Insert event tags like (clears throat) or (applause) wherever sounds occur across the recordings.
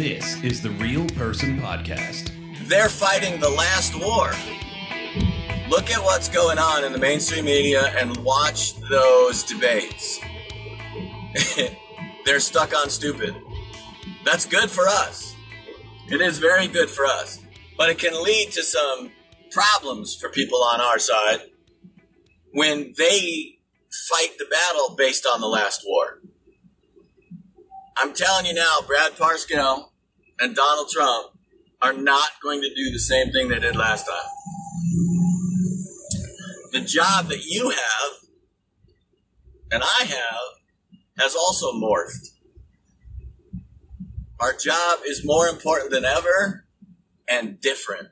This is the Real Person Podcast. They're fighting the last war. Look at what's going on in the mainstream media and watch those debates. (laughs) They're stuck on stupid. That's good for us. It is very good for us. But it can lead to some problems for people on our side when they fight the battle based on the last war. I'm telling you now, Brad Parscale and Donald Trump are not going to do the same thing they did last time. The job that you have and I have has also morphed. Our job is more important than ever and different.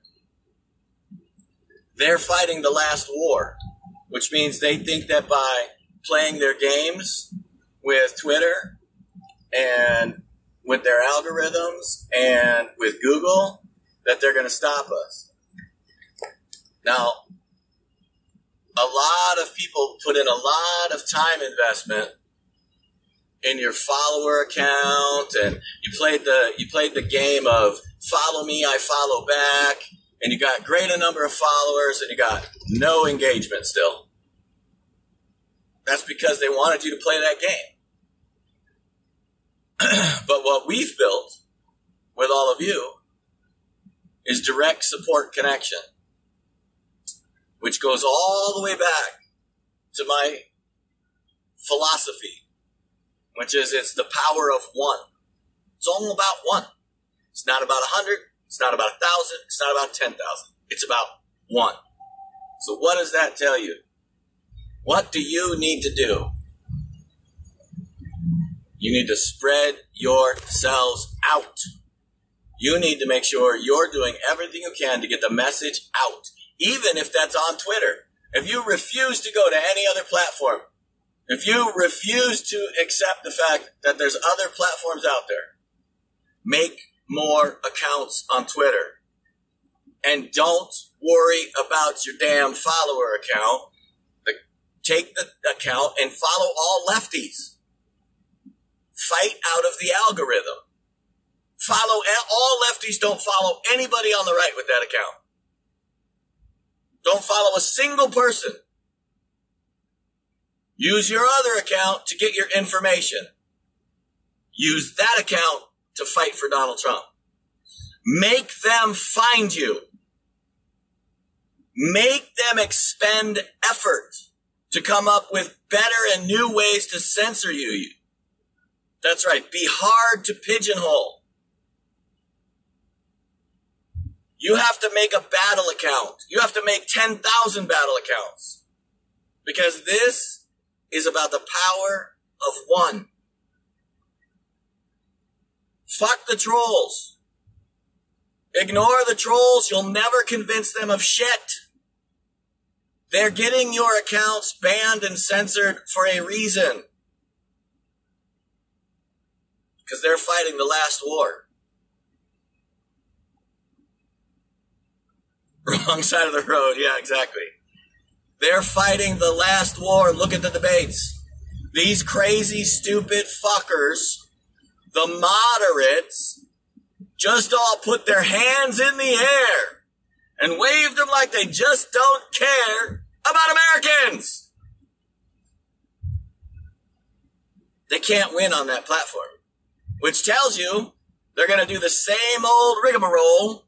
They're fighting the last war, which means they think that by playing their games with Twitter and algorithms and with Google, that they're going to stop us. Now, a lot of people put in a lot of time investment in your follower account and you played the you played the game of follow me I follow back and you got great a number of followers and you got no engagement still. That's because they wanted you to play that game. (clears throat) but what we've built with all of you is direct support connection, which goes all the way back to my philosophy, which is it's the power of one. It's all about one. It's not about a hundred. It's not about a thousand. It's not about ten thousand. It's about one. So what does that tell you? What do you need to do? You need to spread yourselves out. You need to make sure you're doing everything you can to get the message out, even if that's on Twitter. If you refuse to go to any other platform, if you refuse to accept the fact that there's other platforms out there, make more accounts on Twitter. And don't worry about your damn follower account. Take the account and follow all lefties fight out of the algorithm. Follow all lefties don't follow anybody on the right with that account. Don't follow a single person. Use your other account to get your information. Use that account to fight for Donald Trump. Make them find you. Make them expend effort to come up with better and new ways to censor you. That's right. Be hard to pigeonhole. You have to make a battle account. You have to make 10,000 battle accounts. Because this is about the power of one. Fuck the trolls. Ignore the trolls. You'll never convince them of shit. They're getting your accounts banned and censored for a reason because they're fighting the last war. (laughs) Wrong side of the road. Yeah, exactly. They're fighting the last war. Look at the debates. These crazy, stupid fuckers, the moderates, just all put their hands in the air and waved them like they just don't care about Americans. They can't win on that platform which tells you they're going to do the same old rigmarole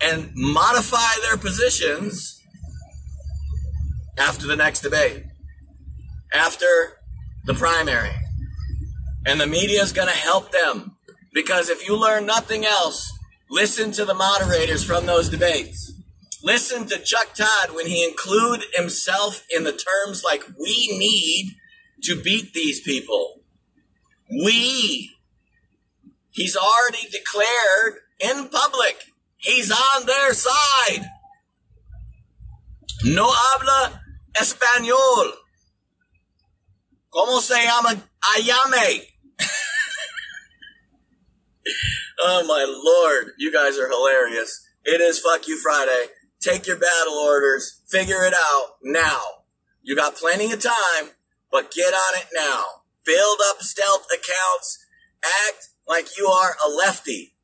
and modify their positions after the next debate, after the primary. And the media is going to help them because if you learn nothing else, listen to the moderators from those debates. Listen to Chuck Todd when he include himself in the terms like we need to beat these people. We. He's already declared in public. He's on their side. No habla español. ¿Cómo se llama? Ayame. (laughs) oh my lord, you guys are hilarious. It is fuck you Friday. Take your battle orders. Figure it out now. You got plenty of time, but get on it now build up stealth accounts, Act like you are a lefty.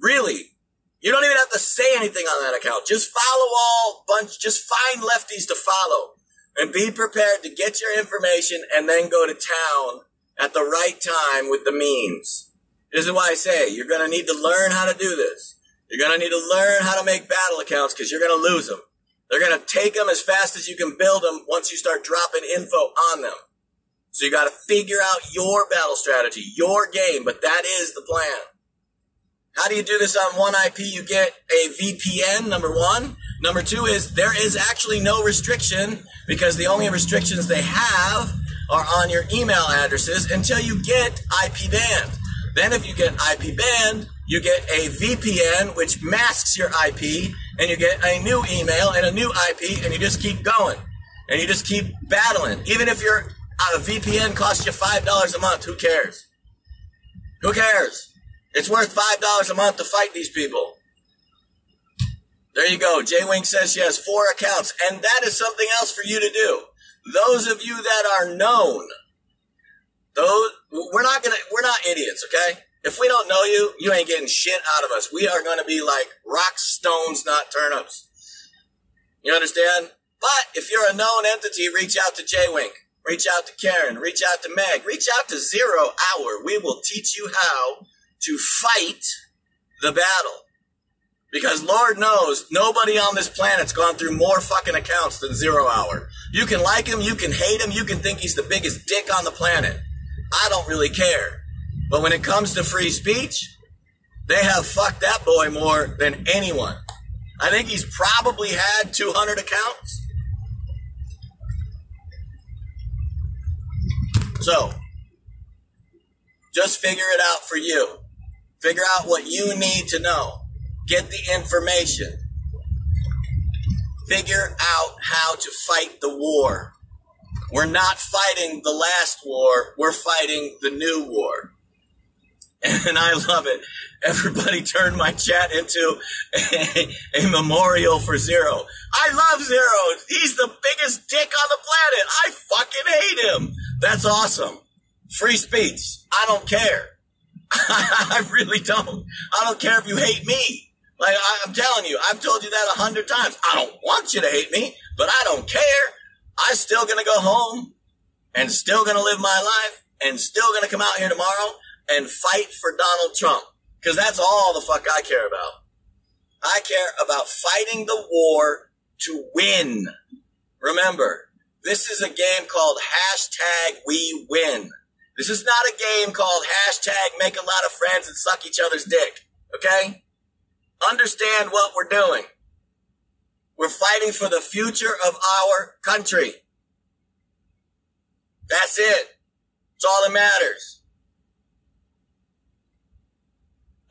Really. You don't even have to say anything on that account. Just follow all bunch, just find lefties to follow and be prepared to get your information and then go to town at the right time with the memes. This is why I say you're going to need to learn how to do this. You're going to need to learn how to make battle accounts because you're going to lose them. They're going to take them as fast as you can build them once you start dropping info on them. So you got to figure out your battle strategy, your game, but that is the plan. How do you do this on one IP? You get a VPN, number one. Number two is there is actually no restriction because the only restrictions they have are on your email addresses until you get IP banned. Then if you get IP banned, you get a VPN which masks your IP and you get a new email and a new IP and you just keep going. And you just keep battling. Even if your uh, VPN costs you $5 a month, who cares? Who cares? It's worth $5 a month to fight these people. There you go. Jay Wink says she has four accounts, and that is something else for you to do. Those of you that are known, those we're not gonna we're not idiots, okay? If we don't know you, you ain't getting shit out of us. We are gonna be like rock stones, not turnips. You understand? But if you're a known entity, reach out to Jay Wink. Reach out to Karen. Reach out to Meg. Reach out to Zero Hour. We will teach you how to fight the battle. Because Lord knows, nobody on this planet's gone through more fucking accounts than Zero Hour. You can like him, you can hate him, you can think he's the biggest dick on the planet. I don't really care. But when it comes to free speech, they have fucked that boy more than anyone. I think he's probably had 200 accounts. So, just figure it out for you. Figure out what you need to know. Get the information. Figure out how to fight the war. We're not fighting the last war, we're fighting the new war. And I love it. Everybody turned my chat into a, a, memorial for Zero. I love Zero. He's the biggest dick on the planet. I fucking hate him. That's awesome. Free speech. I don't care. (laughs) I really don't. I don't care if you hate me. Like I, am telling you, I've told you that a hundred times. I don't want you to hate me, but I don't care. I'm still gonna go home and still gonna live my life and still gonna come out here tomorrow and fight for Donald Trump. Cause that's all the fuck I care about. I care about fighting the war to win. Remember, this is a game called hashtag we win. This is not a game called hashtag make a lot of friends and suck each other's dick. Okay? Understand what we're doing. We're fighting for the future of our country. That's it. It's all that matters.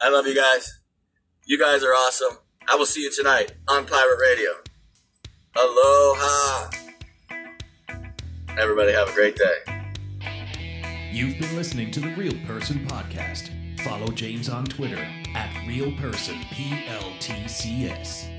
I love you guys. You guys are awesome. I will see you tonight on Pirate Radio. Aloha. Everybody have a great day. You've been listening to the Real Person Podcast. Follow James on Twitter at RealPersonPLTCS.